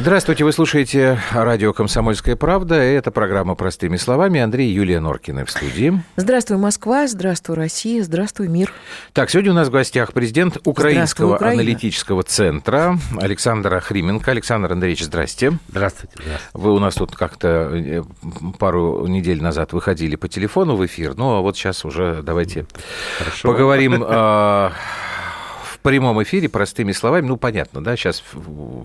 Здравствуйте, вы слушаете радио «Комсомольская правда». Это программа «Простыми словами». Андрей и Юлия Норкины в студии. Здравствуй, Москва, здравствуй, Россия, здравствуй, мир. Так, сегодня у нас в гостях президент Украинского аналитического центра Александр Охрименко. Александр Андреевич, здрасте. Здравствуйте, здравствуйте. Вы у нас тут как-то э, пару недель назад выходили по телефону в эфир, ну а вот сейчас уже давайте Хорошо. поговорим в прямом эфире простыми словами, ну, понятно, да, сейчас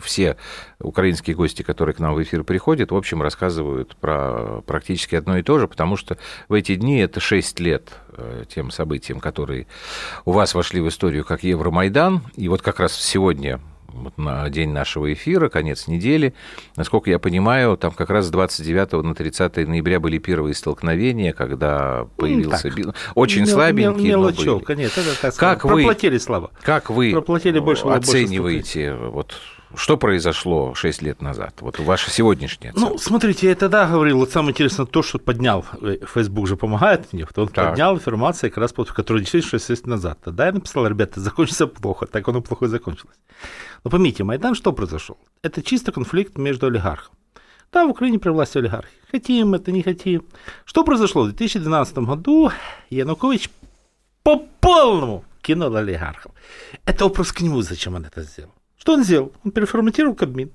все украинские гости, которые к нам в эфир приходят, в общем, рассказывают про практически одно и то же, потому что в эти дни это 6 лет э, тем событиям, которые у вас вошли в историю как Евромайдан, и вот как раз сегодня вот на день нашего эфира, конец недели. Насколько я понимаю, там как раз с 29 на 30 ноября были первые столкновения, когда появился... Ну, Очень мел, слабенький, мел, мелочевка, нет, это так как вы, проплатили слава. Как вы проплатили больше, оцениваете вот что произошло 6 лет назад? Вот ваша сегодняшняя оценка. Ну, смотрите, я тогда говорил, вот самое интересное то, что поднял, э, Facebook же помогает мне, он так. поднял информацию, как раз, которую действительно 6 лет назад. Тогда я написал, ребята, закончится плохо, так оно плохо закончилось. Но поймите, Майдан что произошел? Это чисто конфликт между олигархами. Да, в Украине при власти олигархи. Хотим это, не хотим. Что произошло? В 2012 году Янукович по полному кинул олигархов. Это вопрос к нему, зачем он это сделал. Что он сделал? Он переформатировал Кабмин.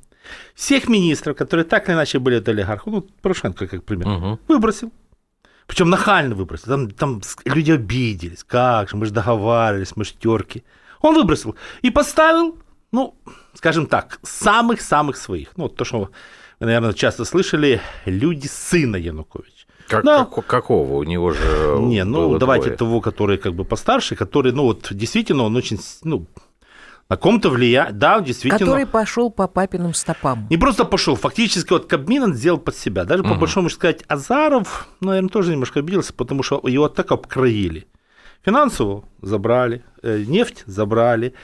Всех министров, которые так или иначе были от олигархов, ну, Порошенко, как пример, угу. выбросил. Причем нахально выбросил. Там, там люди обиделись. Как же, мы же договаривались, мы же терки. Он выбросил. И поставил ну, скажем так, самых-самых своих. Ну, то, что вы, наверное, часто слышали, люди сына Януковича. Как, да. как, какого? У него же Не, ну, давайте двое. того, который как бы постарше, который, ну, вот, действительно, он очень, ну, на ком-то влияет, да, действительно. Который пошел по папиным стопам. Не просто пошел, фактически вот Кабмин он сделал под себя. Даже угу. по большому сказать, Азаров, ну, наверное, тоже немножко обиделся, потому что его так обкроили. Финансово забрали, э, нефть забрали,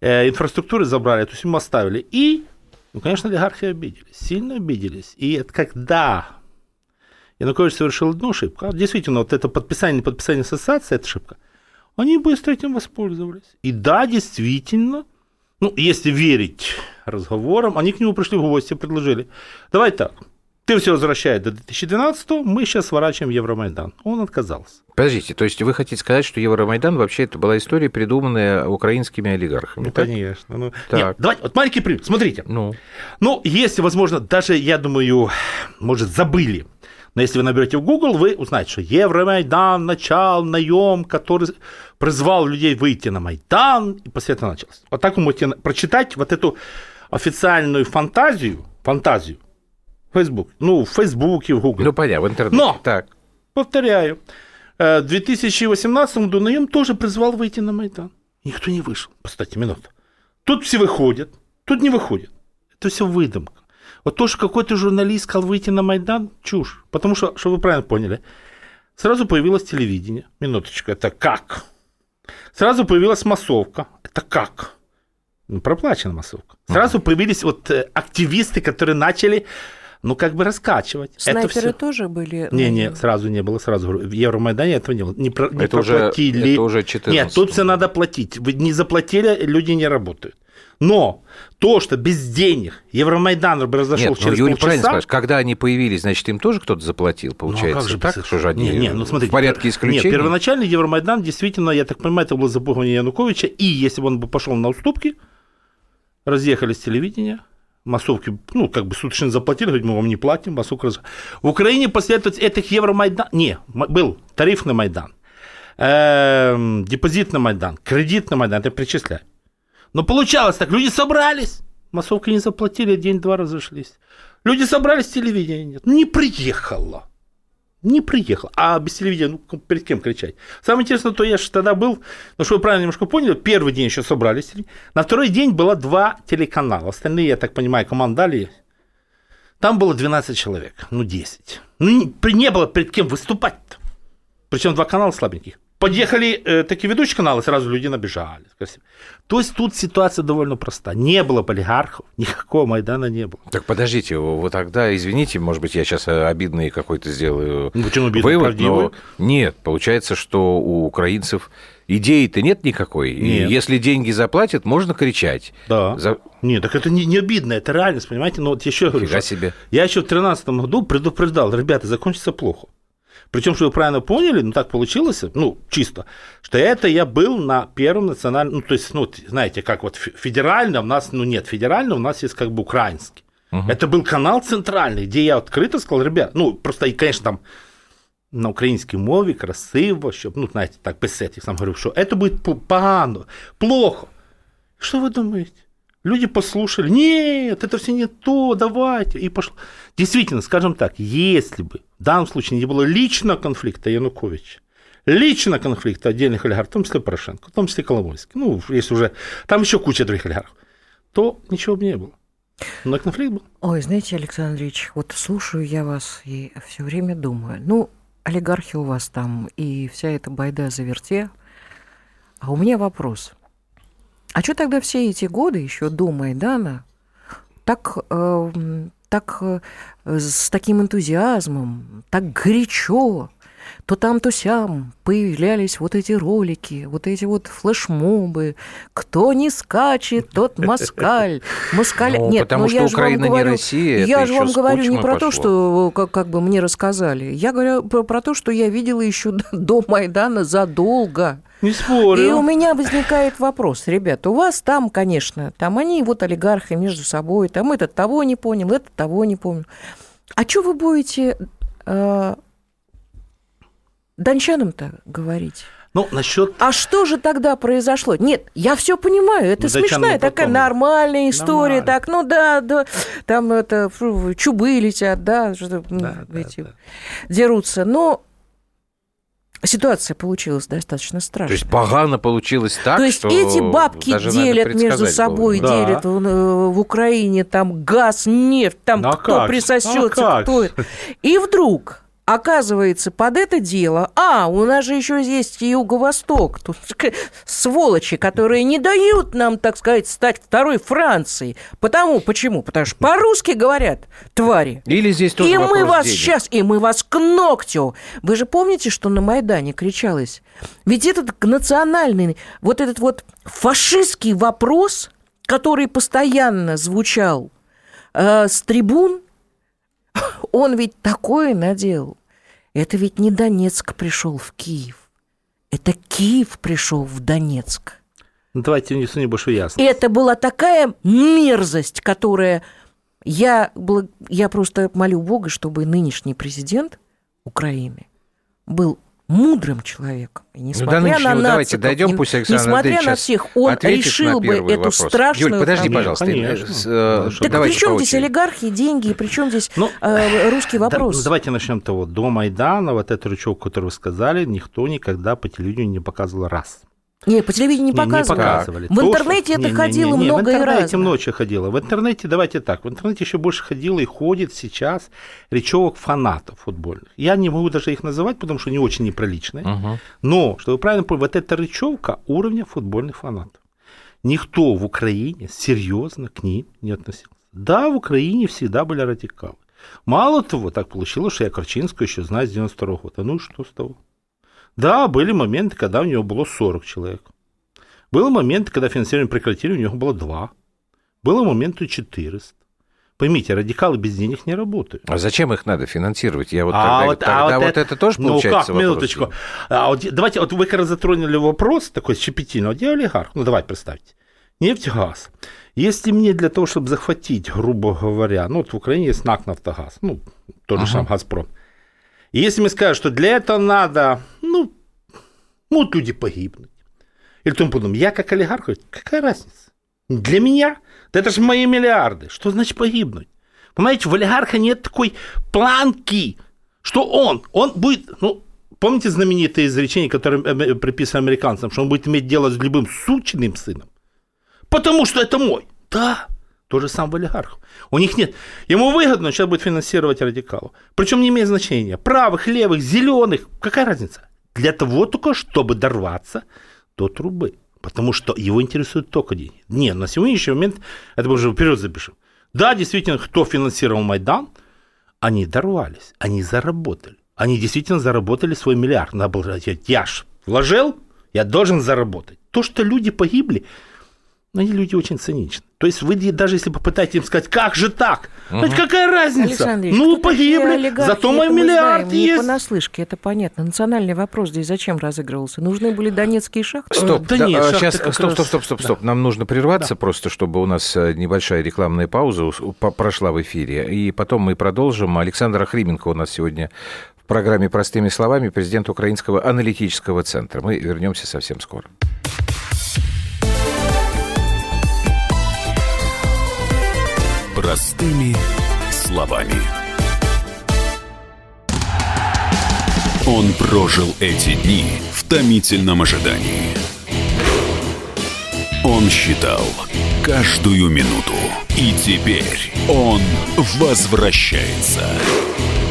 э, инфраструктуры забрали, то есть ему оставили. И, ну, конечно, олигархи обиделись, сильно обиделись. И это когда Янукович совершил одну ошибку, а действительно, вот это подписание, подписание ассоциации, это ошибка, они быстро этим воспользовались. И да, действительно, ну, если верить разговорам, они к нему пришли в гости, предложили, давай так, ты все возвращаешь до 2012 мы сейчас сворачиваем Евромайдан. Он отказался. Подождите, то есть вы хотите сказать, что Евромайдан вообще это была история, придуманная украинскими олигархами? Ну, так? конечно. Ну, так. Нет, давайте, вот маленький пример, смотрите. Ну. ну, если, возможно, даже, я думаю, может, забыли, но если вы наберете в Google, вы узнаете, что Евромайдан начал наем, который призвал людей выйти на Майдан, и после этого началось. Вот так вы можете прочитать вот эту официальную фантазию, фантазию Facebook. Ну, в Фейсбуке, в Гугле. Ну, понятно, в интернете. Но, так. повторяю, э, в 2018 году Наем тоже призвал выйти на Майдан. Никто не вышел. Кстати, минуту. Тут все выходят, тут не выходят. Это все выдумка. Вот то, что какой-то журналист сказал выйти на Майдан, чушь. Потому что, что вы правильно поняли, сразу появилось телевидение. Минуточку, это как? Сразу появилась массовка. Это как? Ну, проплачена массовка. Сразу появились вот э, активисты, которые начали ну, как бы раскачивать. Снайперы это все... тоже были? Не, не, сразу не было, сразу говорю. В Евромайдане этого не было. Не, про, не это проплатили. Уже, это уже 14. Нет, тут все надо платить. Вы не заплатили, люди не работают. Но то, что без денег Евромайдан разошел Нет, через ну, Юрий полчаса... правильно когда они появились, значит, им тоже кто-то заплатил, получается, ну, а как же так? Что же они не, не, ну, смотрите, в порядке исключения? Нет, первоначально Евромайдан действительно, я так понимаю, это было запугивание Януковича, и если бы он бы пошел на уступки, разъехались телевидения, массовки, ну, как бы суточно заплатили, говорит, мы вам не платим, массовка раз... В Украине после этих Евромайдан... Не, был тарифный Майдан, эм, депозитный Майдан, кредитный Майдан, это перечисляю. Но получалось так, люди собрались, массовка не заплатили, день-два разошлись. Люди собрались, телевидения нет. Не приехало не приехал. А без телевидения, ну, перед кем кричать? Самое интересное, то я же тогда был, ну, что вы правильно немножко поняли, первый день еще собрались, на второй день было два телеканала, остальные, я так понимаю, командали. Там было 12 человек, ну, 10. Ну, не было перед кем выступать-то. Причем два канала слабеньких. Подъехали э, такие ведущие каналы, сразу люди набежали. То есть тут ситуация довольно проста. Не было олигархов, никакого Майдана не было. Так подождите, вот тогда, извините, может быть, я сейчас э, обидный какой-то сделаю ну, почему обидный, вывод, но нет, получается, что у украинцев идеи-то нет никакой. Нет. И если деньги заплатят, можно кричать. Да. За- Нет, так это не, не обидно, это реальность, понимаете? Но вот еще говорю, себе. я еще в 2013 году предупреждал, ребята, закончится плохо. Причем, что вы правильно поняли, ну так получилось, ну, чисто, что это я был на первом национальном, ну, то есть, ну, знаете, как вот фе- федерально у нас, ну, нет, федерально у нас есть как бы украинский. Это был канал центральный, где я открыто сказал, ребят, ну, просто, и, конечно, там на українській мові красиво, щоб, ну, знаєте, так, без сетів сам говорив, що це буде п- погано, плохо. Что вы думаете? Люди послушали, нет, это все не то, давайте, и пошло. Действительно, скажем так, если бы в данном случае не было личного конфликта Януковича, личного конфликта отдельных олигархов, в том числе Порошенко, в том числе Коломойский, ну, если уже, там еще куча других олигархов, то ничего бы не было. Но конфликт был. Ой, знаете, Александр Андреевич, вот слушаю я вас и все время думаю, ну, олигархи у вас там и вся эта байда заверте. А у меня вопрос. А что тогда все эти годы еще до Майдана так, э, так э, с таким энтузиазмом, так горячо, то там, то сям появлялись вот эти ролики, вот эти вот флешмобы. Кто не скачет, тот москаль. Москаль... Ну, Нет, потому ну что я Украина не говорю, Россия, Я же вам говорю не про то, пошло. что как, как бы мне рассказали. Я говорю про, про то, что я видела еще до Майдана задолго. Не спорю. И у меня возникает вопрос, ребят, у вас там, конечно, там они вот олигархи между собой, там этот того не понял, этот того не понял. А что вы будете э, дончанам-то говорить? Ну, насчет А что же тогда произошло? Нет, я все понимаю, это Ну, смешная такая потом. нормальная история, Нормально. так, ну да, да, там это фу, чубы летят, да, что м, Да, да, эти да. дерутся, но ситуация получилась достаточно То страшная. есть погано получилось так, То есть что эти бабки делят между собой, было. Да. делят в, э, в Украине там газ, нефть, там Ну, а кто как присосется, А как кто это. И вдруг оказывается под это дело, а, у нас же еще есть Юго-Восток, тут сволочи, которые не дают нам, так сказать, стать второй Францией. Потому, почему? Потому что по-русски говорят, твари. Или здесь тоже И мы вас денег. сейчас, и мы вас к ногтю. Вы же помните, что на Майдане кричалось? Ведь этот национальный, вот этот вот фашистский вопрос, который постоянно звучал э, с трибун, он ведь такое наделал. Это ведь не Донецк пришел в Киев. Это Киев пришел в Донецк. Ну, давайте внесу небольшую И ясность. это была такая мерзость, которая... Я, я просто молю Бога, чтобы нынешний президент Украины был мудрым человеком. И несмотря Ну, до нынешнего на давайте нациков, дойдем, не- пусть Александр несмотря на всех, он решил бы эту вопрос. страшную... Юль, подожди, проблему. пожалуйста. Конечно. С- э, Хорошо. Так давайте при чем здесь олигархи, деньги, при чем здесь Ну, э, русский вопрос? Да, ну, давайте начнем с того. До Майдана вот этот рычаг, который вы сказали, никто никогда по телевидению не показывал раз. Не, по телевидению не Не- не показывали. показывали. В То, интернете что- это не- не- ходило не- не, много В и интернете разно. ночью ходило. В интернете, давайте так, в интернете еще больше ходило и ходит сейчас речевок фанатов футбольных. Я не могу даже их называть, потому что они очень неприличные. Мгм. Но, чтобы вы правильно поняли, вот эта речевка уровня футбольных фанатов. Никто в Украине серьезно к ним не относился. Да, в Украине всегда были радикалы. Мало того, так получилось, что я Корчинскую еще знаю с 92 года. Ну и что с того? Да, были моменты, когда у него было 40 человек. Был момент, когда финансирование прекратили, у него было 2. Было моменты 400. Поймите, радикалы без денег не работают. А зачем их надо финансировать? Я вот А тогда, вот- тогда а вот, вот это, тоже Ну получается как, вопрос минуточку. А вот давайте, вот вы как раз затронули вопрос такой щепетильный. Вот я олигарх. Ну давайте представьте. Нефть, газ. Если мне для того, чтобы захватить, грубо говоря, ну вот в Украине есть НАК «Нафтогаз», ну, тот же Ага. сам «Газпром». И если мне скажут, что для этого надо, ну, могут люди погибнуть. Или тому подобное. Я как олигарх, какая разница? Для меня? Да это же мои миллиарды. Что значит погибнуть? Понимаете, в олигарха нет такой планки, что он, он будет, ну, помните знаменитое изречение, которое э, приписано американцам, что он будет иметь дело с любым сучиным сыном? Потому что это мой. Да, то же самое в олигархах. У них нет. Ему выгодно, сейчас будет финансировать радикалов. Причем не имеет значения. Правых, левых, зеленых. Какая разница? Для того только, чтобы дорваться до трубы. Потому что его интересуют только деньги. Не, на сегодняшний момент, это мы уже вперед запишем. Да, действительно, кто финансировал Майдан, они дорвались, они заработали. Они действительно заработали свой миллиард. Надо было говорить, я ж вложил, Я должен заработать. То, что люди погибли, но они люди очень циничны. То есть вы даже если попытаетесь им сказать, как же так? Угу. Ведь какая разница? ну, погибли, зато мой миллиард знаем, есть. Не понаслышке, это понятно. Национальный вопрос здесь зачем разыгрывался? Нужны были донецкие шахты? Стоп, да, да нет, а, сейчас, стоп, стоп, стоп, стоп, стоп. Да. Нам нужно прерваться да. просто, чтобы у нас э, небольшая рекламная пауза прошла в эфире. И потом мы продолжим. Александр Охрименко у нас сегодня в программе «Простыми словами» президент Украинского аналитического центра. Мы вернемся совсем скоро. Простыми словами. Он прожил эти дни в томительном ожидании. Он считал каждую минуту. И теперь он возвращается.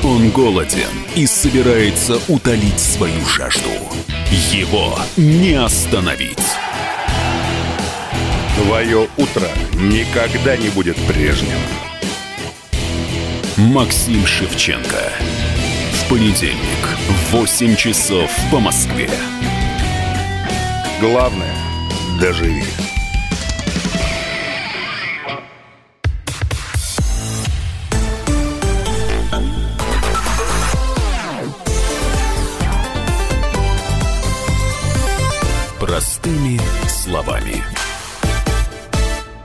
Он голоден и собирается утолить свою жажду. Его не остановить. Твое утро никогда не будет прежним. Максим Шевченко. В понедельник в 8 часов по Москве. Главное – доживи.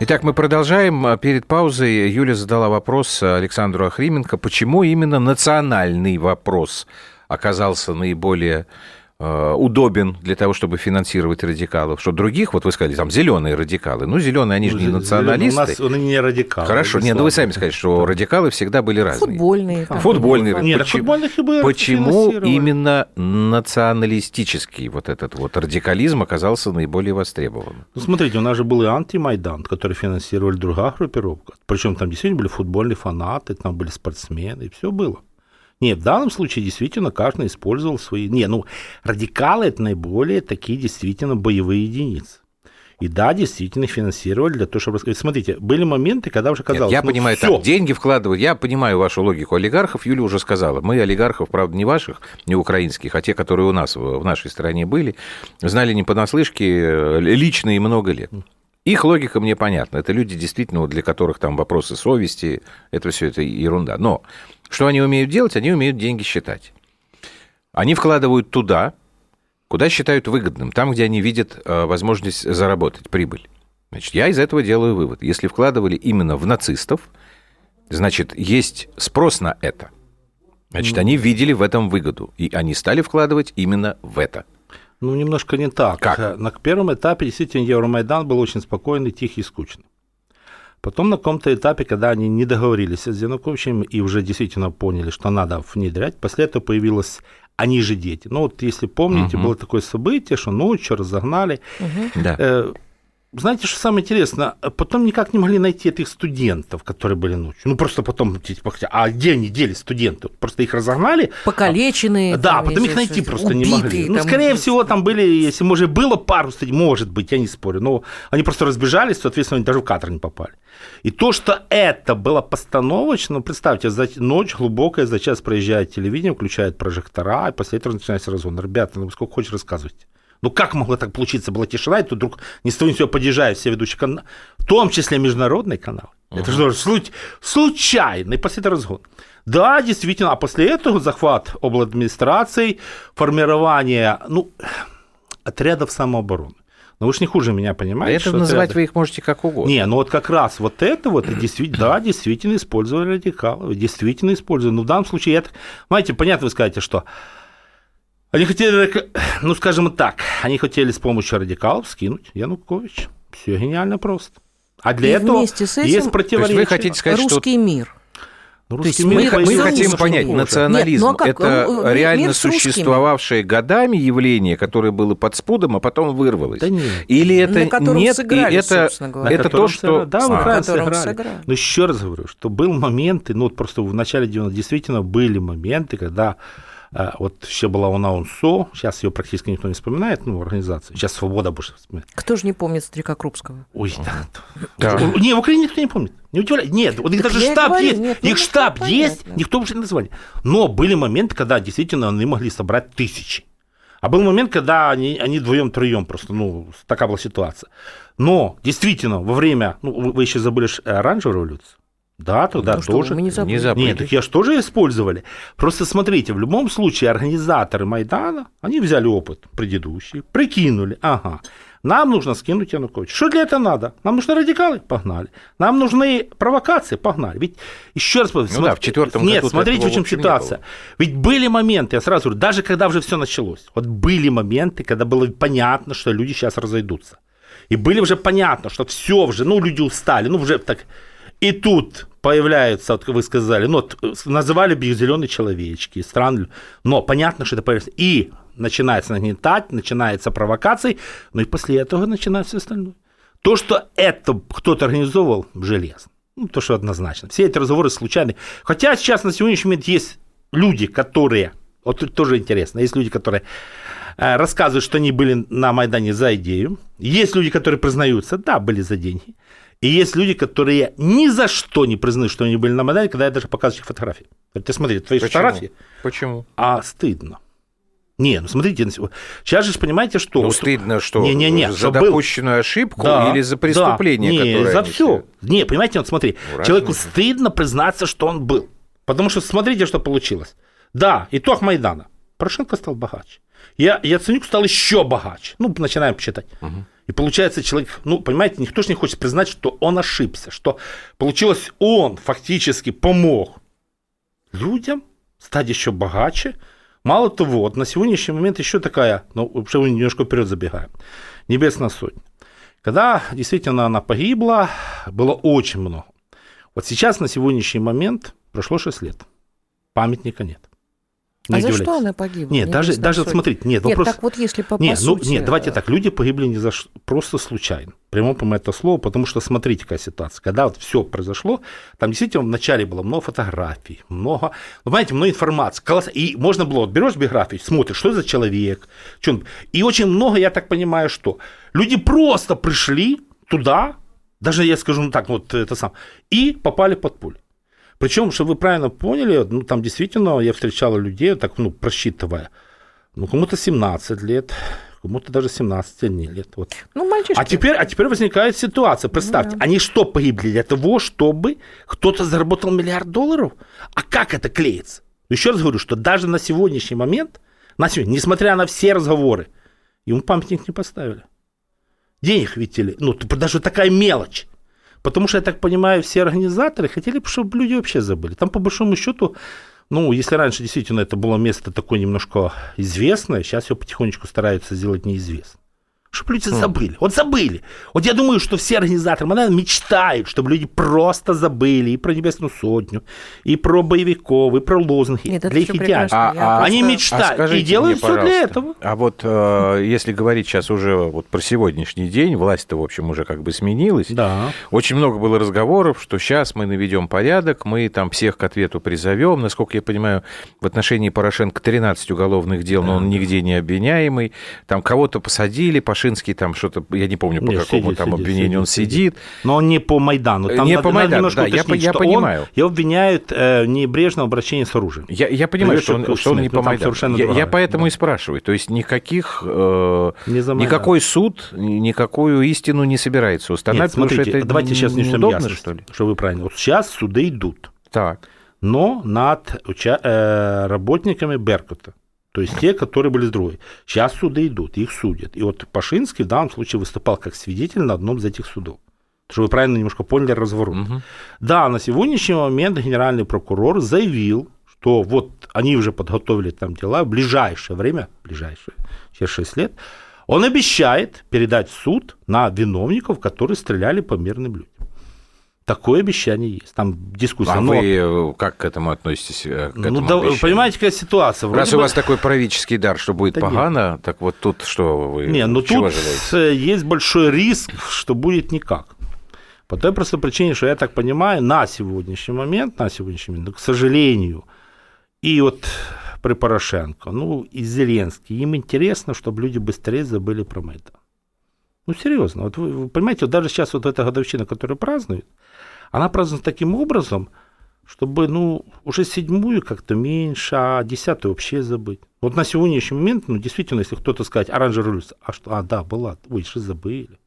Итак, мы продолжаем. Перед паузой Юля задала вопрос Александру Охрименко, почему именно национальный вопрос оказался наиболее удобен для того, чтобы финансировать радикалов. Что других, вот вы сказали, там зеленые радикалы. Ну, зеленые, они же не националисты. У нас они не радикалы. Хорошо, нет, ну вы сами сказали, что радикалы всегда были разные. Футбольные. Там. Футбольные. Нет, почему, почему именно националистический вот этот вот радикализм оказался наиболее востребованным? Ну, смотрите, у нас же был и антимайдан, который финансировали другая группировка. Причем там действительно были футбольные фанаты, там были спортсмены, и все было. Нет, в данном случае действительно каждый использовал свои... Не, ну, радикалы это наиболее такие действительно боевые единицы. И да, действительно финансировали для того, чтобы рассказать. Смотрите, были моменты, когда уже казалось... Нет, я ну, понимаю, всё. так, деньги вкладывают. Я понимаю вашу логику олигархов. Юля уже сказала. Мы олигархов, правда, не ваших, не украинских, а те, которые у нас в нашей стране были, знали не понаслышке э, лично и много лет. Их логика мне понятна. Это люди, действительно, для которых там вопросы совести, это все это ерунда. Но что они умеют делать? Они умеют деньги считать. Они вкладывают туда, куда считают выгодным, там, где они видят э, возможность заработать прибыль. Значит, я из этого делаю вывод. Если вкладывали именно в нацистов, значит, есть спрос на это. Значит, они видели в этом выгоду, и они стали вкладывать именно в это. Ну, немножко не так. Как? На первом этапе действительно Евромайдан был очень спокойный, тихий и скучный. Потом на каком-то этапе, когда они не договорились с Януковичем и уже действительно поняли, что надо внедрять, после этого появилось они же дети. Ну вот если помните, угу. было такое событие, что ночью разогнали. Угу. Да. Э, знаете, что самое интересное? Потом никак не могли найти этих студентов, которые были ночью. Ну, просто потом, типа, а где они делись, студенты? Просто их разогнали. Покалеченные. А, да, там, потом их найти просто убитые, не могли. Ну, скорее убитые. всего, там были, если, может, было пару студентов, может быть, я не спорю, но они просто разбежались, соответственно, они даже в кадр не попали. И то, что это было постановочно, ну, представьте, за ночь глубокая, за час проезжает телевидение, включает прожектора, и после этого начинается разгон. Ребята, ну сколько хочешь рассказывать. Ну как могло так получиться? Была тишина, и тут вдруг ни с того ни сего подъезжают все ведущие каналы, в том числе международный канал. Uh-huh. Это же случ... случайный после этого разгон. Да, действительно, а после этого захват обладминистрации, формирование ну, отрядов самообороны. Но вы же не хуже меня понимаете. Это называть отряды... вы их можете как угодно. Не, ну вот как раз вот это вот, действительно, да, действительно использовали радикалов, действительно использовали. Но в данном случае, это, знаете, понятно, вы скажете, что они хотели, ну скажем так, они хотели с помощью радикалов скинуть Янукович. Все гениально просто. А для И этого вместе с этим есть противоречие. вы хотите сказать, русский что... мир. Ну, русский мир, мы, мы хотим понять, хуже. национализм Нет, ну, а это ну, реально существовавшее годами явление, которое было под спудом, а потом вырвалось. Да нет. Или это нет, сыграли, и это, это то, что... Да, мы а. сыграли. сыграли. Но еще раз говорю, что был моменты, ну вот просто в начале 90-х действительно были моменты, когда вот еще была она УНСО, сейчас ее практически никто не вспоминает, ну, организация. Сейчас «Свобода» больше вспоминает. Кто же не помнит старика Крупского? Ой, да. да. Не, в Украине никто не помнит. Не удивляй. Нет, вот их даже штаб говорю, есть. Нет, их штаб есть, никто уже не назвали. Но были моменты, когда действительно они могли собрать тысячи. А был момент, когда они, они вдвоем-троем просто, ну, такая была ситуация. Но, действительно, во время, ну, вы еще забыли э, оранжевую революцию, да, тогда Ну что, тоже. мы не забыли. Не забыли. Нет, так я же тоже использовали. Просто смотрите, в любом случае организаторы Майдана, они взяли опыт предыдущий, прикинули, ага, нам нужно скинуть Януковича. Что для этого надо? Нам нужны радикалы? Погнали. Нам нужны провокации? Погнали. Ведь еще раз повторю, Ну да, в четвертом Нет, смотрите, в чем не ситуация. Ведь были моменты, я сразу говорю, даже когда уже все началось, вот были моменты, когда было понятно, что люди сейчас разойдутся. И были уже понятно, что все уже, ну, люди устали, ну, уже так. И тут появляются, вот вы сказали, ну, э, называли бы их зеленые человечки, стран, но понятно, что это появляется. И начинается нагнетать, начинается провокации, ну и после этого начинается все остальное. То, что это кто-то организовывал, железно. Ну, то, что однозначно. Все эти разговоры случайные. Хотя сейчас на сегодняшний момент есть люди, которые, вот тут тоже интересно, есть люди, которые э, рассказывают, что они были на Майдане за идею. Есть люди, которые признаются, да, были за деньги. И есть люди, которые ни за что не признают, что они были на Майдане, когда я даже показываю их фотографии. Говорят, Ты смотри, твои Почему? фотографии, Почему? а стыдно. Не, ну смотрите, сейчас же понимаете, что... Ну, вот- стыдно, что Не-не-не, за что был- допущенную ошибку Да, или за да. преступление, не, которое за все. Не, понимаете, вот смотри, Ну, человеку стыдно признаться, что он был. Потому что смотрите, что получилось. Да, итог Майдана. Порошенко стал богаче. Я, Яценюк стал еще богаче. Ну, начинаем считать. И получается, человек, ну, понимаете, никто же не хочет признать, что он ошибся, что получилось, он фактически помог людям стать еще богаче. Мало того, вот на сегодняшний момент еще такая, ну, вообще мы немножко вперед забегаем, небесная сотня. Когда действительно она погибла, было очень много. Вот сейчас, на сегодняшний момент, прошло 6 лет. Памятника нет. Не А за удивляйтесь. что она погибла? Нет, Мне даже, даже суть. смотрите, нет, Нет, вопрос... так вот если по, Нет, по ну, сути, нет, давайте так, люди погибли не за ш- просто случайно. Прямом понимании это слово, потому что смотрите, какая ситуация. Когда вот все произошло, там действительно вначале было много фотографий, много, ну, понимаете, много информации. Колосс- И можно было, вот берешь биографию, смотришь, что за человек, чё он- и очень много, я так понимаю, что люди просто пришли туда, даже я скажу ну, так, вот это сам, и попали под пулю. Причем, чтобы вы правильно поняли, ну, там действительно я встречал людей, так, ну, просчитывая, ну, кому-то 17 лет, кому-то даже 17 лет. Вот. Ну, мальчишки. А теперь, а теперь возникает ситуация. Представьте, они что погибли для того, чтобы кто-то заработал миллиард долларов? А как это клеится? Еще раз говорю, что даже на сегодняшний момент, на сегодня, несмотря на все разговоры, ему памятник не поставили. Денег видели, ну, т- даже такая мелочь. Потому что, я так понимаю, все организаторы хотели, чтобы люди вообще забыли. Там, по большому счету, ну, если раньше действительно это было место такое немножко известное, сейчас его потихонечку стараются сделать неизвестным. Чтобы люди забыли. Вот забыли. Вот я думаю, что все организаторы Майдана мечтают, чтобы люди просто забыли и про Небесную Сотню, и про боевиков, и про лозунги. Нет, для их идеально. прекрасно. Я Они просто- мечтают А и делают мне, все для этого. А вот э, если говорить сейчас уже вот про сегодняшний день, власть-то, в общем, уже как бы сменилась. Да. Очень много было разговоров, что сейчас мы наведем порядок, мы там всех к ответу призовем. Насколько я понимаю, в отношении Порошенко 13 уголовных дел, но он нигде не обвиняемый. Там кого-то посадили, Пашинский там что-то, я не помню, по Не, какому сидит, там сидит, обвинению он сидит, сидит. Но он не по Майдану. Там Не надо- по надо Майдану, немножко да, я уточнить, я что понимаю. Он, его обвиняют э, в небрежном обращении с оружием. Я, я понимаю, Привет, что он, что он не ну, по там Майдану. совершенно Я, я поэтому да. и спрашиваю. То есть никаких, э, Не никакой суд, ни- никакую истину не собирается Нет, устанавливать, потому смотрите, что это давайте сейчас неудобно, ясность, что ли? что вы правильно. Вот сейчас суды идут, Так. но над уча- э, работниками Беркута. То есть те, которые были с другой. Сейчас суды идут, их судят. И вот Пашинский в данном случае выступал как свидетель на одном из этих судов. Чтобы вы правильно немножко поняли разворот. Мгм. Да, на сегодняшний момент генеральный прокурор заявил, что вот они уже подготовили там дела в ближайшее время, ближайшее, через 6 лет, он обещает передать суд на виновников, которые стреляли по мирным людям. Такое обещание есть. Там дискуссия. А Но- вы э, как к этому относитесь? э, К ну, этому да, обещанию? понимаете, какая ситуация? Вроде Раз у бы- вас такой правительский дар, что будет Да нет. погано, так вот тут что вы Не, ну чего тут желаете? э, есть большой риск, что будет никак. По той простой причине, что я так понимаю, на сегодняшний момент, на сегодняшний момент, ну, к сожалению, и вот при Порошенко, ну и Зеленский, им интересно, чтобы люди быстрее забыли про Майдан. Ну, серьезно, вот вы, вы понимаете, вот даже сейчас вот эта годовщина, которую празднуют, она празднуется таким образом, чтобы, ну, уже седьмую как-то меньше, а десятую вообще забыть. Вот на сегодняшний момент, ну, действительно, если кто-то сказать, оранжевая революция, а что, а, да, была, ой, уже забыли,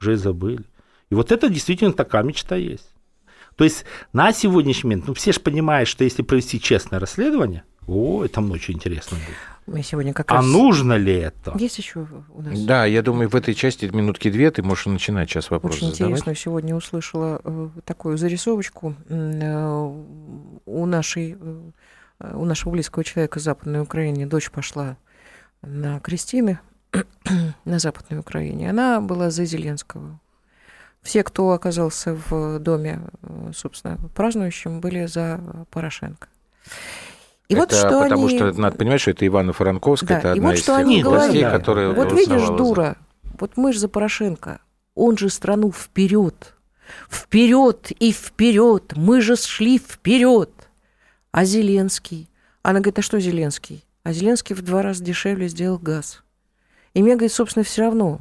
уже забыли. И вот это действительно такая мечта есть. То есть на сегодняшний момент, ну, все же понимают, что если провести честное расследование, о, это очень интересно будет. Мы сегодня как а раз... нужно ли это? Есть еще у нас... Да, я думаю, в этой части минутки две ты можешь начинать сейчас вопрос Очень задавать. интересно. Сегодня услышала э, такую зарисовочку э, у нашей э, у нашего близкого человека в Западной Украине. Дочь пошла на крестины на Западной Украине. Она была за Зеленского. Все, кто оказался в доме, собственно, празднующим, были за Порошенко. И это вот что потому они... что надо понимать, что это Ивана Франковская, да, это одна и вот из что тех они властей, говорят. которые Вот видишь, дура, вот мы же за Порошенко, он же страну вперед, вперед и вперед, мы же шли вперед. А Зеленский? Она говорит, а что Зеленский? А Зеленский в два раза дешевле сделал газ. И мне, говорит, собственно, все равно,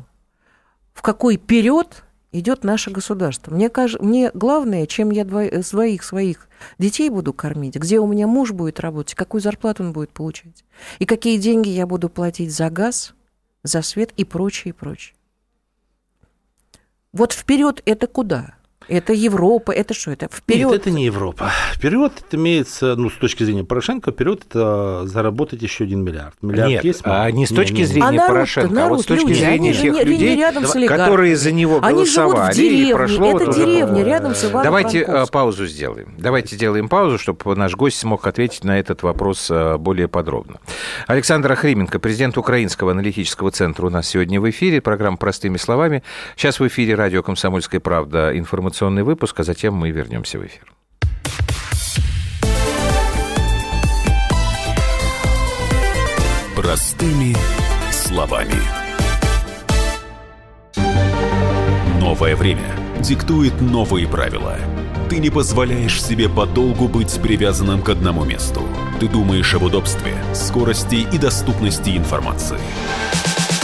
в какой вперед идет наше государство. Мне, кажется, мне главное, чем я дво, своих своих детей буду кормить, где у меня муж будет работать, какую зарплату он будет получать, и какие деньги я буду платить за газ, за свет и прочее, и прочее. Вот вперед это куда? Это Европа, это что это? Вперед. Нет, это не Европа. Вперед это имеется, ну, с точки зрения Порошенко, вперед это заработать еще один миллиард. Миллиард Нет, есть? а не с точки не, не, зрения а Порошенко, народ, а вот с точки люди, зрения они тех не, людей, рядом с которые за него они живут в голосовали деревне, и прошло это вот уже- деревня рядом с Иваном Давайте Франковским. э, паузу сделаем. Давайте сделаем паузу, чтобы наш гость смог ответить на этот вопрос э, более подробно. Александр Охрименко, президент Украинского аналитического центра у нас сегодня в эфире. Программа «Простыми словами». Сейчас в эфире радио «Комсомольская правда» информационный выпуск, а затем мы вернемся в эфир. Простыми словами. Новое время диктует новые правила. Ты не позволяешь себе подолгу быть привязанным к одному месту. Ты думаешь об удобстве, скорости и доступности информации.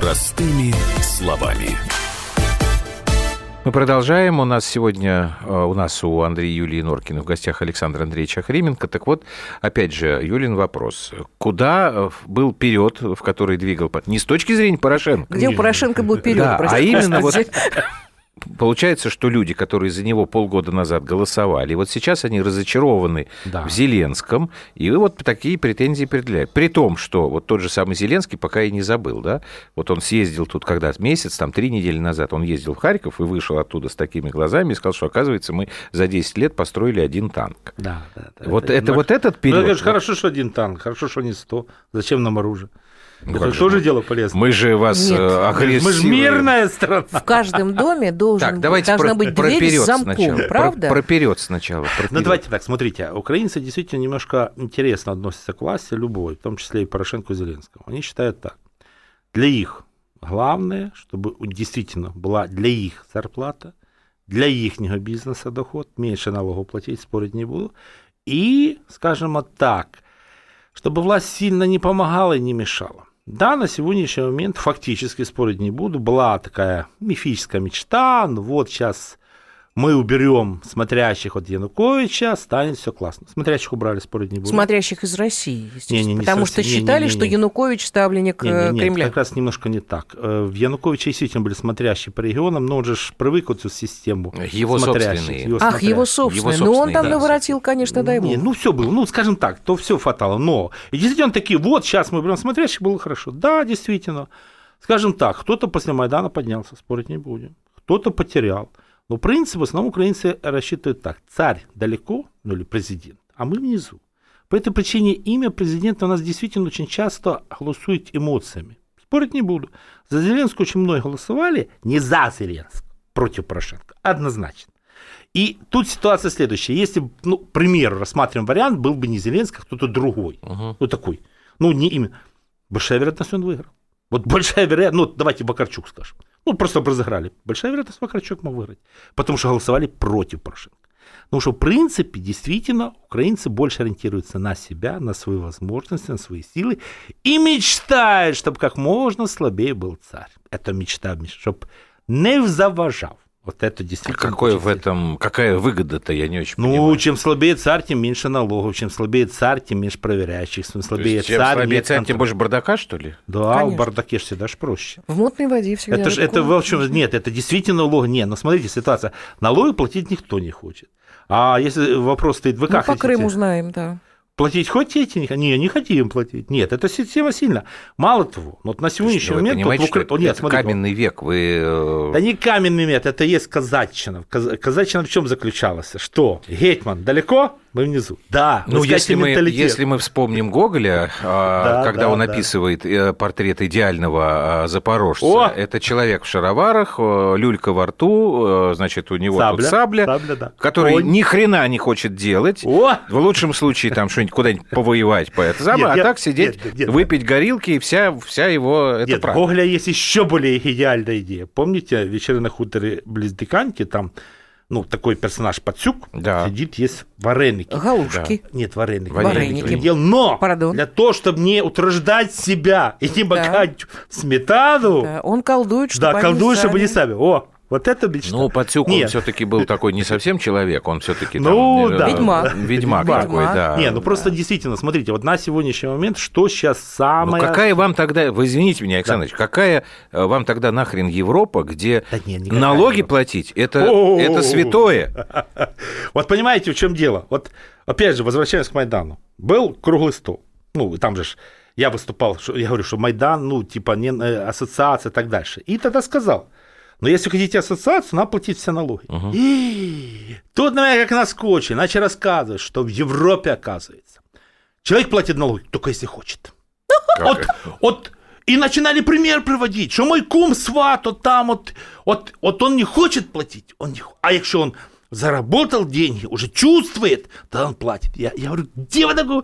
Простыми словами. Мы продолжаем. У нас сегодня, э, у нас у Андрея Юлии Норкина в гостях Александр Андреевич Охрименко. Так вот, опять же, Юлин вопрос. Куда э, был период, в который двигал... Не с точки зрения Порошенко, Где у Порошенко был период? Да, а именно вот. получается, что люди, которые за него полгода назад голосовали, вот сейчас они разочарованы Да. в Зеленском, и вот такие претензии предъявляют. При том, что вот тот же самый Зеленский пока и не забыл, да, вот он съездил тут когда месяц, там три недели назад, он ездил в Харьков и вышел оттуда с такими глазами и сказал, что, оказывается, мы за 10 лет построили один танк. Да, да, да. Вот это, вот этот Ну, период... конечно, хорошо, что один танк, хорошо, что не 100. Зачем нам оружие? Ну, это же тоже мы- дело полезное. Мы же вас Нет. э, Мы агрессивно- же мирная страна. В каждом доме должен, Так, давайте должна про, быть про дверь с замком, сначала. правда? Про, про вперед сначала. про Ну, давайте так, смотрите, украинцы действительно немножко интересно относятся к власти любой, в том числе и Порошенко и Зеленскому. Они считают так. Для их главное, чтобы действительно была для их зарплата, для их бизнеса доход, меньше налогов платить, спорить не буду. И, скажем так, чтобы власть сильно не помогала и не мешала. Да, на сегодняшний момент, фактически спорить не буду, была такая мифическая мечта, ну вот сейчас мы уберем смотрящих от Януковича, станет все классно. Смотрящих убрали, спорить не буду. Смотрящих из России, естественно. Не-не, не потому с что России. считали, Не-не-не. что Янукович ставленник Не, не, нет, Кремля. как раз немножко не так. Э, В Януковиче действительно были смотрящие по регионам, но он же привык вот эту систему Его смотрящих, собственные. Ах, смотрящих. его собственный. Его Ну, он собственные, там да. наворотил, конечно, дай Не, бог. ну все было, ну скажем так, то все фатало. Но и действительно такие, вот сейчас мы берем смотрящих, было хорошо. Да, действительно. Скажем так, кто-то после Майдана поднялся, спорить не будем. Кто-то потерял. Но принцип в основном украинцы рассчитывают так. Царь далеко, ну или президент, а мы внизу. По этой причине имя президента у нас действительно очень часто голосует эмоциями. Спорить не буду. За Зеленского очень многие голосовали, не за Зеленского, против Порошенко, однозначно. И тут ситуация следующая. Если, ну, пример, рассматриваем вариант, был бы не Зеленский, а кто-то другой. Мгм. Ну, такой. Ну, не именно. Большая вероятность, он выиграл. Вот большая вероятность, ну, давайте Вакарчук скажем. Ну, просто разыграли. Большая вероятность, Вакарчук мог выиграть. Потому что голосовали против Порошенко. Потому что, в принципе, действительно, украинцы больше ориентируются на себя, на свои возможности, на свои силы и мечтают, чтобы как можно слабее был царь. Это мечта, чтобы не заважал. Вот это действительно... Какое очень в этом, какая выгода-то, я не очень ну, понимаю. чем слабее царь, тем меньше налогов. Чем слабее царь, тем меньше проверяющих. Чем То слабее есть, чем царь, слабее нет царь, тем больше бардака, что ли? Да, в Конечно. бардаке ж всегда ж проще. В мутной воде всегда Это, ж, это в общем, нет, это действительно налог. Не, ну смотрите, ситуация. Налоги платить никто не хочет. А если вопрос стоит, вы Ну, как по хотите? Крыму знаем, да. Платить хотите? Не, не, хотим платить. Нет, это система сильно. Мало того, вот на сегодняшний Ну, вы момент... понимаете, вот в что Укра- это, О, нет, это смотрите, каменный век. Вы э, Да не каменный мет, это есть казачина. Каз- Казачина в чем заключалась? Что? Гетман далеко, мы внизу. Да, Ну, если мы, менталитет. если мы вспомним Гоголя, а, Да, когда да, он да. описывает э, портрет идеального а, запорожца, О! это человек в шароварах, э, люлька во рту, э, значит, у него Сабля, тут сабля, сабля, да. который ни хрена не хочет делать. О! В лучшем случае там что-нибудь куда-нибудь повоевать по это самое, Нет, а я- так сидеть, нет, нет. выпить горилки, и вся, вся его... Это Нет, у правда. Гоголя есть еще более идеальная идея. Помните, вечеры на хуторе близ Диканьки, там, ну, такой персонаж Пацюк, Да. сидит, есть вареники. Галушки. Нет, вареники. Вареники. Делал, но Пардон. для того, чтобы не утруждать себя и не макать в сметану, Да, Он колдует, чтобы да, они колдуй, чтобы сами- не сами. О, вот это мечта. Ну, Пацюк, он Нет. все-таки был такой не совсем человек, он все-таки Ну, да. Ведьмак. Ведьмак Ведьмак. такой, да. Не, ну просто действительно, смотрите, вот на сегодняшний момент, что сейчас самое... Ну какая вам тогда, вы извините меня, Александр Ильич, какая э, вам тогда нахрен Европа, где Да не, никакая налоги Европа. платить, это, это святое. Вот понимаете, в чем дело? Вот, опять же, возвращаясь к Майдану. Был круглый стол. Ну, там же ж я выступал, я говорю, что Майдан, ну, типа, не э, ассоциация и так дальше. И тогда сказал, но если хотите ассоциацию, надо платить все налоги. И тут на меня как наскочили, начали рассказывать, что в Европе, оказывается, человек платит налоги только если хочет. Вот, вот, и начинали пример приводить, що мой кум сват, от там, от, от, от он не хочет платить, он не, а якщо он заработал деньги, уже чувствует, то он платит. Я, я говорю, где вы такое?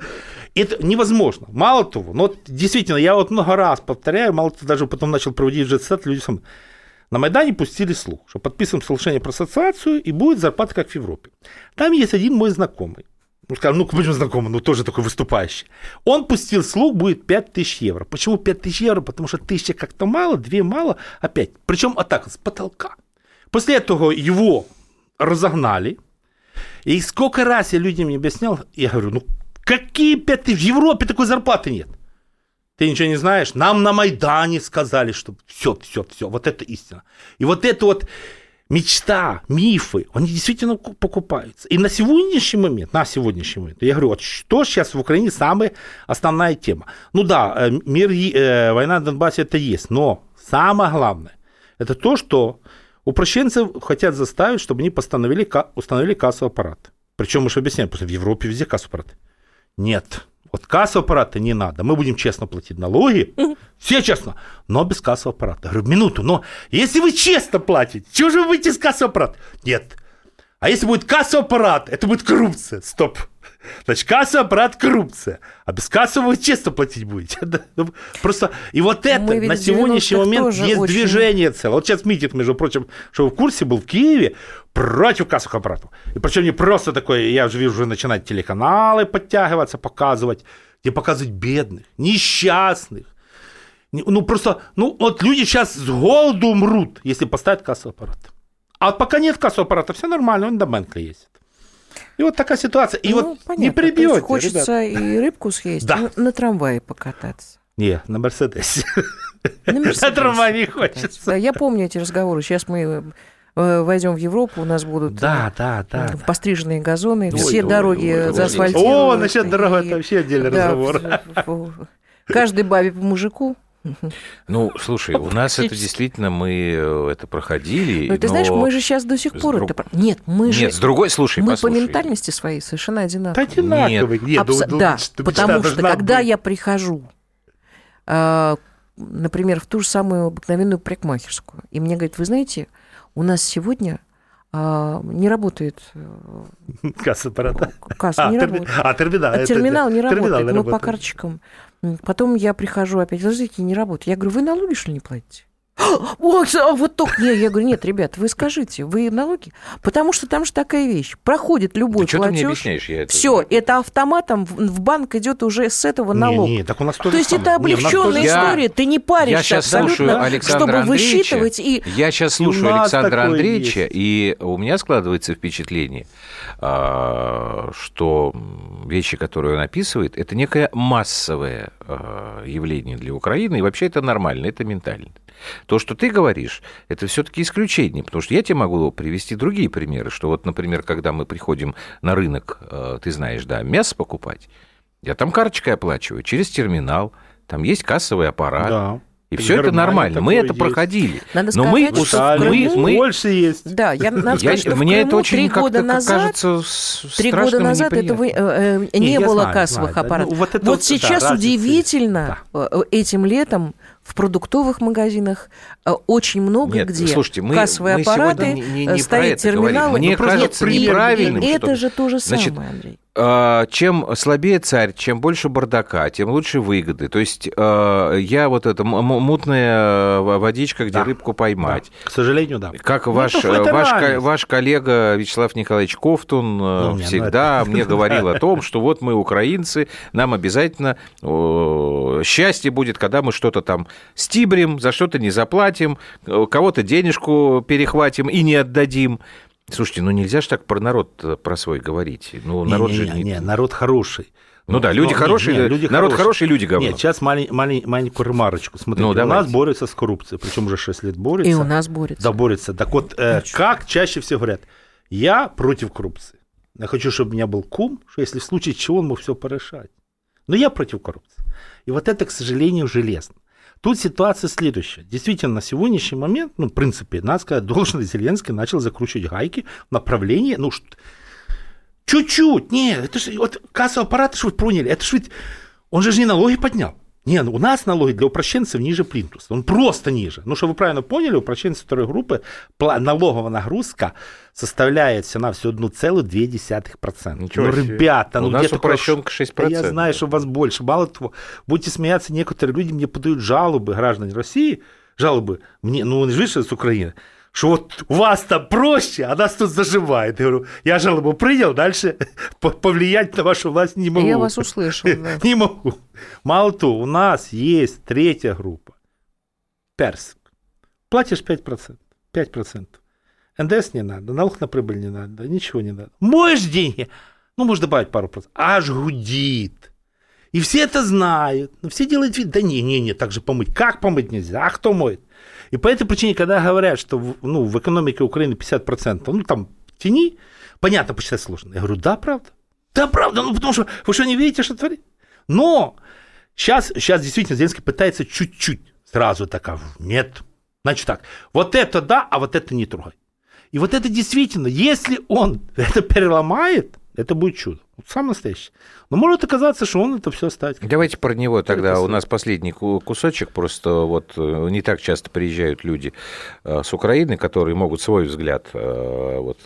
Это невозможно. Мало того, ну вот действительно, я вот много раз повторяю, мало того, даже потом начал проводить в сет люди сам. На Майдане пустили слух, что подписываем соглашение про ассоциацию, и будет зарплата, как в Европе. Там есть один мой знакомый, ну, скажем, ну, почему знакомый, ну, тоже такой выступающий. Он пустил слух, будет 5000 евро. Почему 5000 евро? Потому что тысяча как-то мало, две мало, опять. Причем а так, с потолка. После этого его разогнали. И сколько раз я людям не объяснял, я говорю, ну, какие 5000? В Европе такой зарплаты нет. Ты ничего не знаешь? Нам на Майдане сказали, что все, все, все, вот это истина. И вот это вот мечта, мифы, они действительно ку- покупаются. И на сегодняшний момент, на сегодняшний момент, я говорю, вот что сейчас в Украине самая основная тема? Ну да, э, мир, э, война на Донбассе это есть, но самое главное, это то, что упрощенцев хотят заставить, чтобы они постановили, установили кассовый аппарат. Причем мы же объясняем, просто в Европе везде кассовый аппарат. Нет, вот кассового аппарата не надо. Мы будем честно платить налоги, все честно, но без кассового аппарата. Я говорю, минуту, но если вы честно платите, чего же вы выйдете с кассового аппарата? Нет. А если будет кассовый аппарат, это будет коррупция. Стоп. Значит, кассовый аппарат – коррупция. А без кассового вы честно платить будете. Ну, Просто, и вот это Мы на сегодняшний 90-х момент есть очень- движение целое. Вот сейчас митинг, между прочим, что вы в курсе, был в Киеве против кассовых аппаратов. И причем не просто такое, я уже вижу, уже начинают телеканалы подтягиваться, показывать, где показывать бедных, несчастных. Не- Ну просто, ну вот люди сейчас с голоду умрут, если поставят кассовый аппарат. А пока нет кассового аппарата, все нормально, он до Бенкли ездит. И вот такая ситуация. И Ну, вот понятно. не прибьете, Хочется и рыбку съесть, Да. и на трамвае покататься. Не, на Мерседесе. На На трамвае не хочется. Да, я помню эти разговоры. Сейчас мы э, войдем в Европу, у нас будут Да, э, да, да. э, постриженные газоны, Ой, все ой, дороги ой, заасфальтированы. О, насчет дорог это вообще отдельный Да, разговор. Каждой бабе по мужику. Ну, слушай, у нас это действительно, мы э, это проходили. Ну, ты но- знаешь, мы же сейчас до сих пор друг- это... Нет, мы же... Нет, с другой, слушай, мы послушай. по ментальности своей совершенно Да одинаковые. одинаковый. Нет, Абсо- ну, да, мечта потому что когда быть. я прихожу э, например, в ту же самую обыкновенную парикмахерскую. И мне говорят, вы знаете, у нас сегодня а, не работает... Э, касса аппарата. Касса а, не терми... работает. А, терминал. А, терминал не терминал работает. Не Мы работает. по карточкам. Потом я прихожу опять, подождите, не работает. Я говорю, вы налоги, что ли, не платите? Ой, а вот только нет. Я говорю, нет, ребят, вы скажите, вы налоги? Потому что там же такая вещь. Проходит любой да платеж. Что ты мне объясняешь? Я это... Все, это автоматом в банк идет уже с этого налога. Не, не, так у нас то, то есть самое. это облегченная не, история. Я, ты не паришься я сейчас слушаю Александра чтобы Андреевича, высчитывать и. Я сейчас слушаю Александра Андреевича, есть. и у меня складывается впечатление, а, что вещи, которые он описывает, это некое массовое а, явление для Украины, и вообще это нормально, это ментально. То, что ты говоришь, это все-таки исключение, потому что я тебе могу привести другие примеры, что вот, например, когда мы приходим на рынок, э, ты знаешь, да, мясо покупать, я там карточкой оплачиваю через терминал, там есть кассовый аппарат. Да. И все это нормально. Мы это есть. проходили. Надо Но сказать, мы, что мы, мы, больше есть. Да, я надо сказать, что мне Крыму это очень года назад, кажется три года назад этого э, э, не, не было знаю, кассовых знаю, аппаратов. Ну, вот, это вот сейчас да, удивительно да. Э, этим летом в продуктовых магазинах э, очень много Нет, где слушайте, мы, кассовые мы аппараты, не, не, не стоят терминалы. Мне кажется неправильным. И, это же то же самое, Значит, Андрей. А, чем слабее царь, чем больше бардака, тем лучше выгоды. То есть а, я вот эта мутная водичка, где да. рыбку поймать. Да. К сожалению, да. Как ну, ваш, ваш, ваш коллега Вячеслав Николаевич Ковтун ну, ну всегда ну, мне говорил о том, что вот мы украинцы, нам обязательно счастье будет, когда мы что-то там стибрим, за что-то не заплатим, кого-то денежку перехватим и не отдадим. Слушайте, ну нельзя же так про народ э, про свой говорить. Ну, народ не, же не, не, народ хороший. Ну, ну да, люди но, хорошие, не, люди народ хорошие. хороший, люди говно. Нет, сейчас малень, малень, маленькую ремарочку. Смотрите, ну, у нас борются с коррупцией, причем уже 6 лет борются. И у нас борются. Да, борются. Так вот, э, как чаще всего говорят, я против коррупции. Я хочу, чтобы у меня был кум, что если в случае чего он мог все порешать. Но я против коррупции. И вот это, к сожалению, железно. Тут ситуация следующая. Действительно, на сегодняшний момент, ну, в принципе, надо сказать, должен Зеленский начал закручивать гайки в направлении, ну, чуть-чуть, нет, это же, вот кассовый аппарат, это же вы поняли, это же ведь, он же не налоги поднял. Не, ну у нас налоги для упрощенцев ниже плинтуса. Он просто ниже. Ну, что вы правильно поняли, упрощенцы второй группы налоговая нагрузка составляет все на все 1,2%. Ничего ну, ребята, ну у нас упрощенка 6%. Я знаю, что у вас больше. Мало того, будете смеяться, некоторые люди мне подают жалобы, граждане России, жалобы, мне, ну, он же с Украины, что вот у вас там проще, а нас тут заживает. Я говорю, я жалобу принял, дальше повлиять на вашу власть не могу. Я вас услышал. Да. Не могу. Мало того, у нас есть третья группа. Персик. Платишь 5%. 5%. НДС не надо, налог на прибыль не надо, ничего не надо. Моешь деньги, ну, можно добавить пару процентов. Аж гудит. И все это знают. Но все делают вид, да не, не, не, так же помыть. Как помыть нельзя? А кто моет? И по этой причине, когда говорят, что ну, в экономике Украины 50%, ну там тени, понятно, посчитать сложно. Я говорю, да, правда. Да, правда, ну потому что вы что, не видите, что творит? Но сейчас, сейчас действительно Зеленский пытается чуть-чуть сразу так, а нет. Значит так, вот это да, а вот это не трогай. И вот это действительно, если он это переломает, это будет чудо. Вот сам настоящий. Но может оказаться, что он это все оставит. Давайте про него тогда. У нас последний кусочек. Просто вот э, не так часто приезжают люди э, с Украины, которые могут свой взгляд э, вот,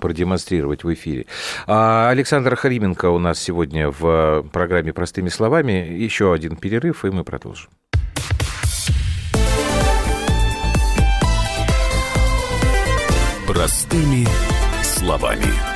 продемонстрировать в эфире. А Александр Харименко у нас сегодня в программе «Простыми словами». Еще один перерыв, и мы продолжим. Простыми словами.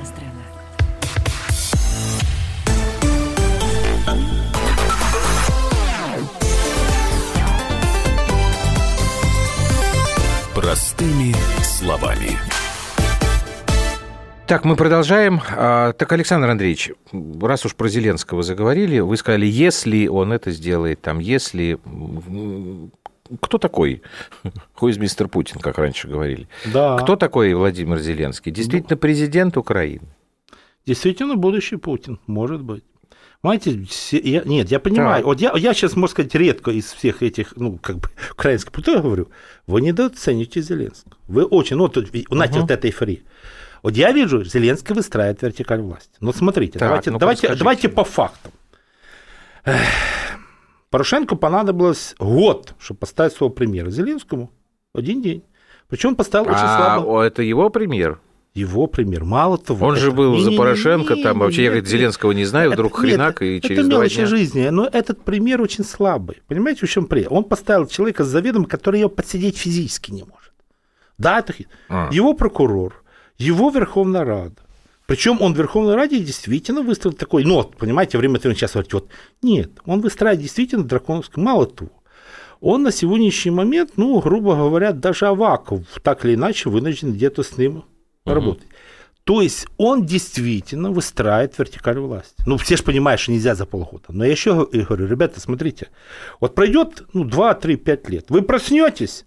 Простыми словами. Так, мы продолжаем. А, так, Александр Андреевич, раз уж про Зеленского заговорили, вы сказали, если он это сделает, там, если... Кто такой? Хуиз мистер Путин, как раньше говорили. Да. Кто такой Владимир Зеленский? Действительно, президент Украины? Действительно, будущий Путин, может быть. Понимаете, все- я, нет, я понимаю. Так. Вот я, я сейчас, можно сказать, редко из всех этих, ну, как бы, украинских, я говорю, вы недооцениваете Зеленского. Вы очень, ну, вот, у нас вот эта эйфория. Вот я вижу, Зеленский выстраивает вертикаль власти. Но смотрите, Так, давайте, ну-ка давайте, давайте по фактам. Эх, Порошенко понадобилось год, чтобы поставить своего премьера. Зеленскому один день. Причем он поставил очень А слабо. о, это его пример? Его пример. Мало того. Он же это- был за Не-не-не, Порошенко, там вообще, я, нет, говорит, Зеленского не знаю, вдруг это- нет, хренак, и это через два дня... жизни, но этот пример очень слабый. Понимаете, в чем при? Он поставил человека с заведом, который ее подсидеть физически не может. Да, это. А. его прокурор, его Верховная Рада. Причем он в Верховной Раде действительно выстроил такой, ну, вот, понимаете, время от времени сейчас говорить, вот, нет, он выстраивает действительно драконовский, мало того, он на сегодняшний момент, ну, грубо говоря, даже Аваков так или иначе вынужден где-то с ним работать. То есть он действительно выстраивает вертикаль власти. Ну, все же понимают, что нельзя за полгода. Но я еще говорю, ребята, смотрите, вот пройдет ну, 2, 3, 5 лет, вы проснетесь,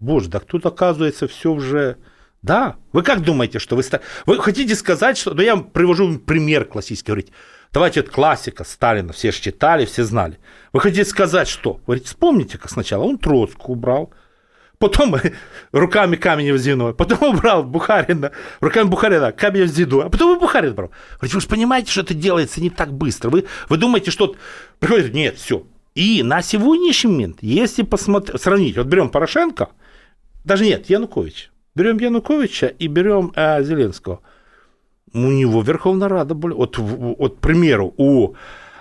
боже, да тут оказывается все уже... Да, вы как думаете, что вы... Вы хотите сказать, что... Ну, я вам привожу пример классический, говорите, давайте это классика Сталина, все же читали, все знали. Вы хотите сказать, что? Говорите, вспомните, как сначала он Троцкую убрал, потом руками камень взяной, потом убрал Бухарина, руками Бухарина камень взяной, а потом и Бухарин брал. Говорите, вы же понимаете, что это делается не так быстро. Вы, вы думаете, что приходит, нет, все. И на сегодняшний момент, если посмотреть, сравнить, вот берем Порошенко, даже нет, Янукович, берем Януковича и берем э, Зеленского, у него Верховная Рада более... Вот, вот, к примеру, у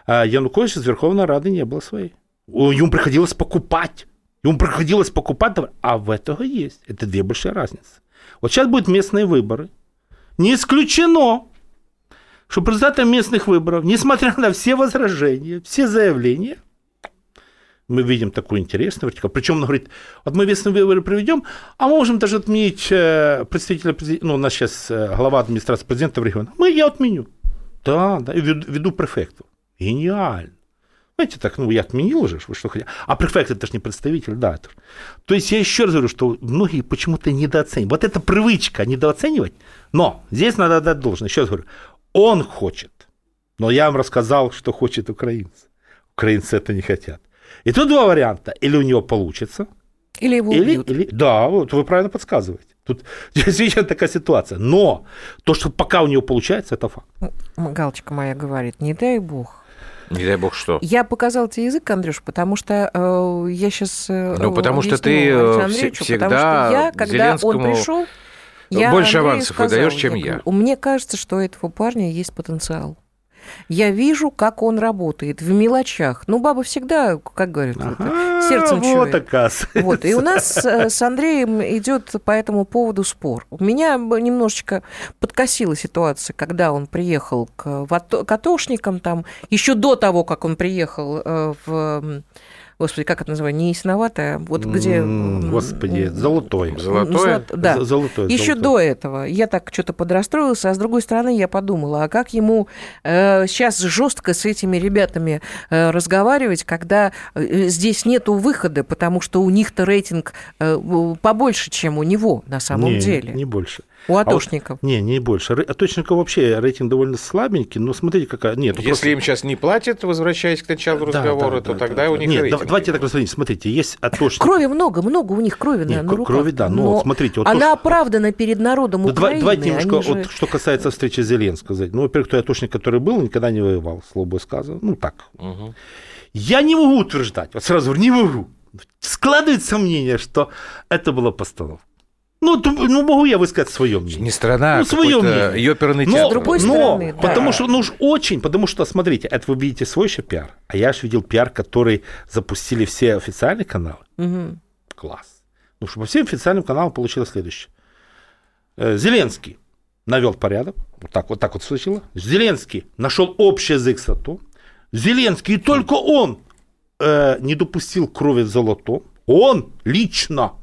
э, Януковича с Верховной Рады не было своей. Ему приходилось покупать. Ему приходилось покупать товар. А в этого есть. Это две большие разницы. Вот сейчас будут местные выборы. Не исключено, что по местных выборов, несмотря на все возражения, все заявления, мы видим такую интересную вертикаль. Причем он говорит, вот мы местные выборы проведем, а мы можем даже отменить э, представителя, президента, ну, у нас сейчас э, глава администрации президента в регионе. Мы, я отменю. Да, да, и веду, веду префекту. Гениально. Знаете, так, ну, я отменил уже, вы что хотите. А префект это же не представитель, да. Это... То есть я еще раз говорю, что многие почему-то недооценивают. Вот эта привычка недооценивать, но здесь надо дать должное. Еще раз говорю, он хочет, но я вам рассказал, что хочет украинцы. Украинцы это не хотят. И тут два варианта. Или у него получится, Или его или, убьют. или- да, вот вы правильно подсказываете. Тут действительно такая ситуация. Но то, что пока у него получается, это факт. Галочка моя говорит, не дай бог. Не дай бог что. Я показал тебе язык, Андрюш, потому что э, я сейчас... Ну, потому что ты, э, все- всегда Потому что я, когда он Зеленскому пришел, я больше Андрею авансов сказала, выдаешь, чем я. «У- Мне кажется, что у этого парня есть потенциал. Я вижу, как он работает в мелочах. Ну, баба всегда, как говорят, это, сердцем вот чует. оказывается. Вот, и у нас э, с Андреем идет по этому поводу спор. У меня немножечко подкосила ситуация, когда он приехал к вато- катошникам, там, еще до того, как он приехал э, в... Господи, как это называется? Не ясноватое, вот где... Господи, м, золотое. Золотое? золот- Да. Золотое. Еще золотое. до этого я так что-то подрастроилась, а с другой стороны я подумала, а как ему э, сейчас жестко с этими ребятами э, разговаривать, когда э, здесь нету выхода, потому что у них-то рейтинг э, побольше, чем у него на самом Не, деле, Не больше. У вот- атошников. Не, не больше. Атошников вообще рейтинг довольно слабенький, но смотрите, какая... Нет, Если просто- им сейчас не платят, возвращаясь к началу Да, разговора, да, то да, тогда да, у да. них Нет, рейтинг. да- давайте так рассмотреть. Смотрите, есть атошники. Крови много, много у них крови Не, на, на руках. крови, да, но смотрите, вот то, она что- оправдана перед народом давай- Украины. давайте немножко, же- вот, что касается встречи с Зеленским, сказать. Ну, во-первых, тот атошник, который был, никогда не воевал, слово сказано. Ну, так. Мгм. Я не могу утверждать, вот сразу говорю, не могу. Складывается мнение, что это была постановка. Ну, то- ну, могу я высказать свое мнение. Не страна, Ну, а какой-то мнение. ёперный Но, театр. С другой но, стороны, да. потому что, ну уж очень, потому что, смотрите, это вы видите свой еще пиар, а я же видел пиар, который запустили все официальные каналы. Мгм. Класс. Ну, что по всем официальным каналам получилось следующее. Э, Зеленский навел порядок, вот так вот, так вот случилось. Зеленский нашел общий язык с АТО. Зеленский, и только он э, не допустил крови в золотом. Он лично.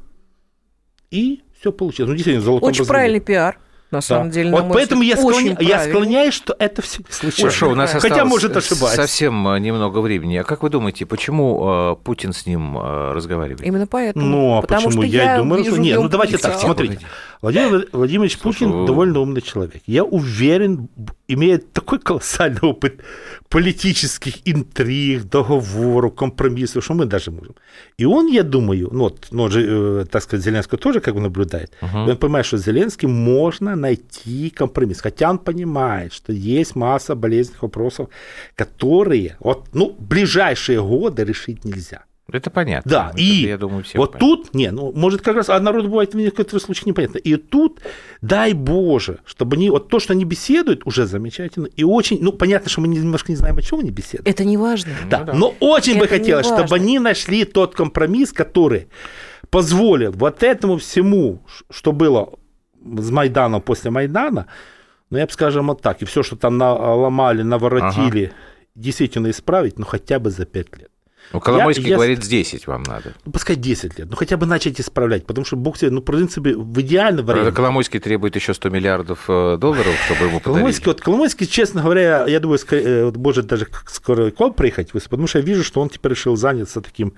И все получилось. Ну, действительно, в золотом Очень разрезе. правильный пиар. на самом Да. деле, на Вот поэтому я, склоня- я склоняюсь, что это все случайно. Ой, что, у нас Хотя, может, ошибаюсь. совсем э, немного времени. А как вы думаете, почему э, Путин с ним э, разговаривает? Именно поэтому. Ну, а Потому почему? что я, я думаю, вижу что... Нет, ну давайте так, смотрите. Владимир Владимирович Путин вы- довольно умный человек. Я уверен, имеет такой колоссальный опыт политических интриг, договоров, компромиссов, что мы даже можем. И он, я думаю, ну, вот, ну, же, э, так сказать, Зеленского тоже как бы наблюдает. И он понимает, что Зеленским можно найти компромисс. Хотя он понимает, что есть масса болезненных вопросов, которые вот, ну, ближайшие годы решить нельзя. Это понятно. Да, Это, и я думаю, все вот тут, не, ну, может, как раз, а народ бывает в некоторых случаях непонятно. И тут, дай Боже, чтобы они, вот то, что они беседуют, уже замечательно. И очень, ну, понятно, что мы немножко не знаем, о чем они беседуют. Это не важно. Да, но очень бы Это не хотелось, чтобы они нашли тот компромисс, который позволил вот этому всему, что было с Майданом после Майдана, ну, я бы, скажем, вот так, и все, что там наломали, наворотили, действительно исправить, ну, хотя бы за пять лет. Ну, Коломойский Я- я- говорит, 10 вам надо. Ну, пускай 10 лет, ну хотя бы начать исправлять, потому что Бог себе, ну, в принципе, в идеальном варианте. Коломойский требует еще 100 миллиардов э, долларов, чтобы ему подарили. Коломойский, вот Коломойский, честно говоря, я думаю, э, вот может даже скоро к вам приехать, потому что я вижу, что он теперь решил заняться таким,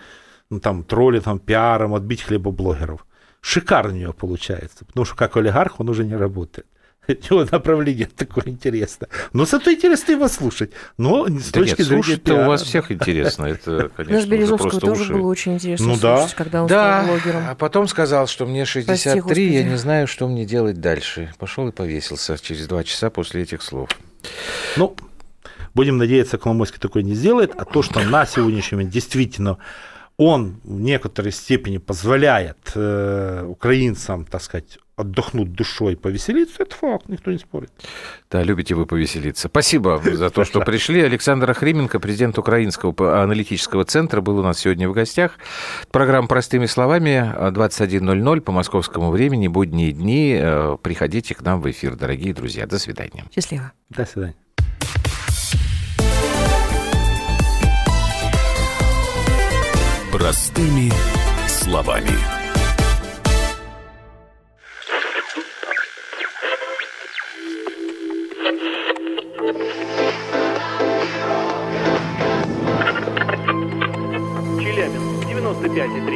ну, там, троллингом, пиаром, отбить хлебоблогеров. Шикарно у него получается, потому что как олигарх он уже не работает. У него направление такое интересное. Но зато интересно его слушать. Но с Да точки нет, зрения слушать-то у пиара. вас всех интересно. Это, конечно, Наш уже Березовского тоже уши. было очень интересно Ну да. слушать, когда он Да, стал блогером. а потом сказал, что мне 63, Господи. я не знаю, что мне делать дальше. Пошел и повесился через два часа после этих слов. Ну, будем надеяться, Коломойский такой не сделает, а то, что на сегодняшний момент действительно он в некоторой степени позволяет э, украинцам, так сказать, отдохнуть душой, повеселиться, это факт, никто не спорит. Да, любите вы повеселиться. Спасибо за то, что пришли. Александр Охрименко, президент Украинского аналитического центра, был у нас сегодня в гостях. Программа «Простыми словами» 21.00 по московскому времени, будние дни. Э, Приходите к нам в эфир, дорогие друзья. До свидания. Счастливо. До свидания. Простыми словами.